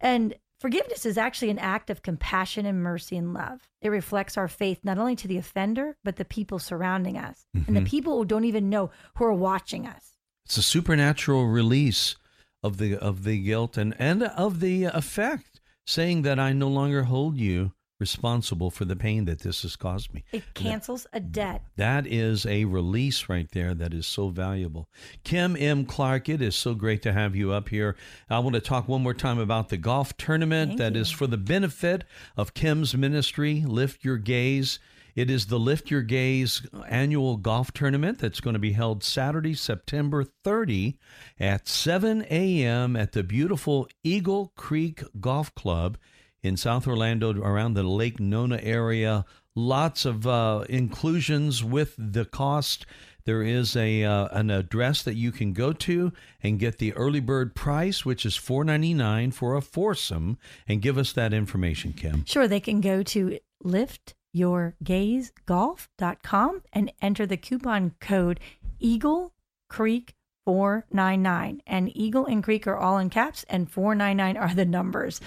And forgiveness is actually an act of compassion and mercy and love. It reflects our faith not only to the offender, but the people surrounding us and Mm-hmm. the people who don't even know who are watching us. It's a supernatural release of the of the guilt and and of the effect, saying that I no longer hold you responsible for the pain that this has caused me. It cancels a debt. That is a release right there that is so valuable. Kim M. Clark, it is so great to have you up here. I want to talk one more time about the golf tournament Thank that is you. for the benefit of Kim's ministry, Lift Your Gaze. It is the Lift Your Gaze annual golf tournament that's going to be held Saturday, September 30 at 7 a.m. at the beautiful Eagle Creek Golf Club in South Orlando around the Lake Nona area. Lots of uh, inclusions with the cost. There is a uh, an address that you can go to and get the early bird price, which is four ninety nine for a foursome. And give us that information, Kim. Sure, they can go to liftyourgazegolf.com and enter the coupon code Eagle Creek 499. And Eagle and Creek are all in caps, and 499 are the numbers.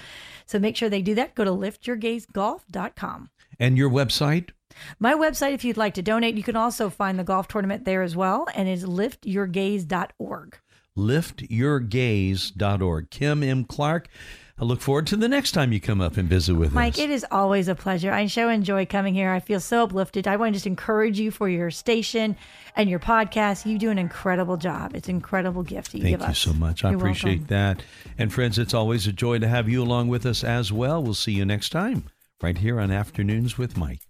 So make sure they do that. Go to liftyourgazegolf.com. And your website? My website, if you'd like to donate, you can also find the golf tournament there as well, and it's liftyourgaze.org. liftyourgaze.org. Kim M. Clark, I look forward to the next time you come up and visit with Mike, us. Mike, it is always a pleasure. I so enjoy coming here. I feel so uplifted. I want to just encourage you for your station and your podcast. You do an incredible job. It's an incredible gift that you Thank give you us. so much. I You're appreciate welcome. that. And friends, it's always a joy to have you along with us as well. We'll see you next time right here on Afternoons with Mike.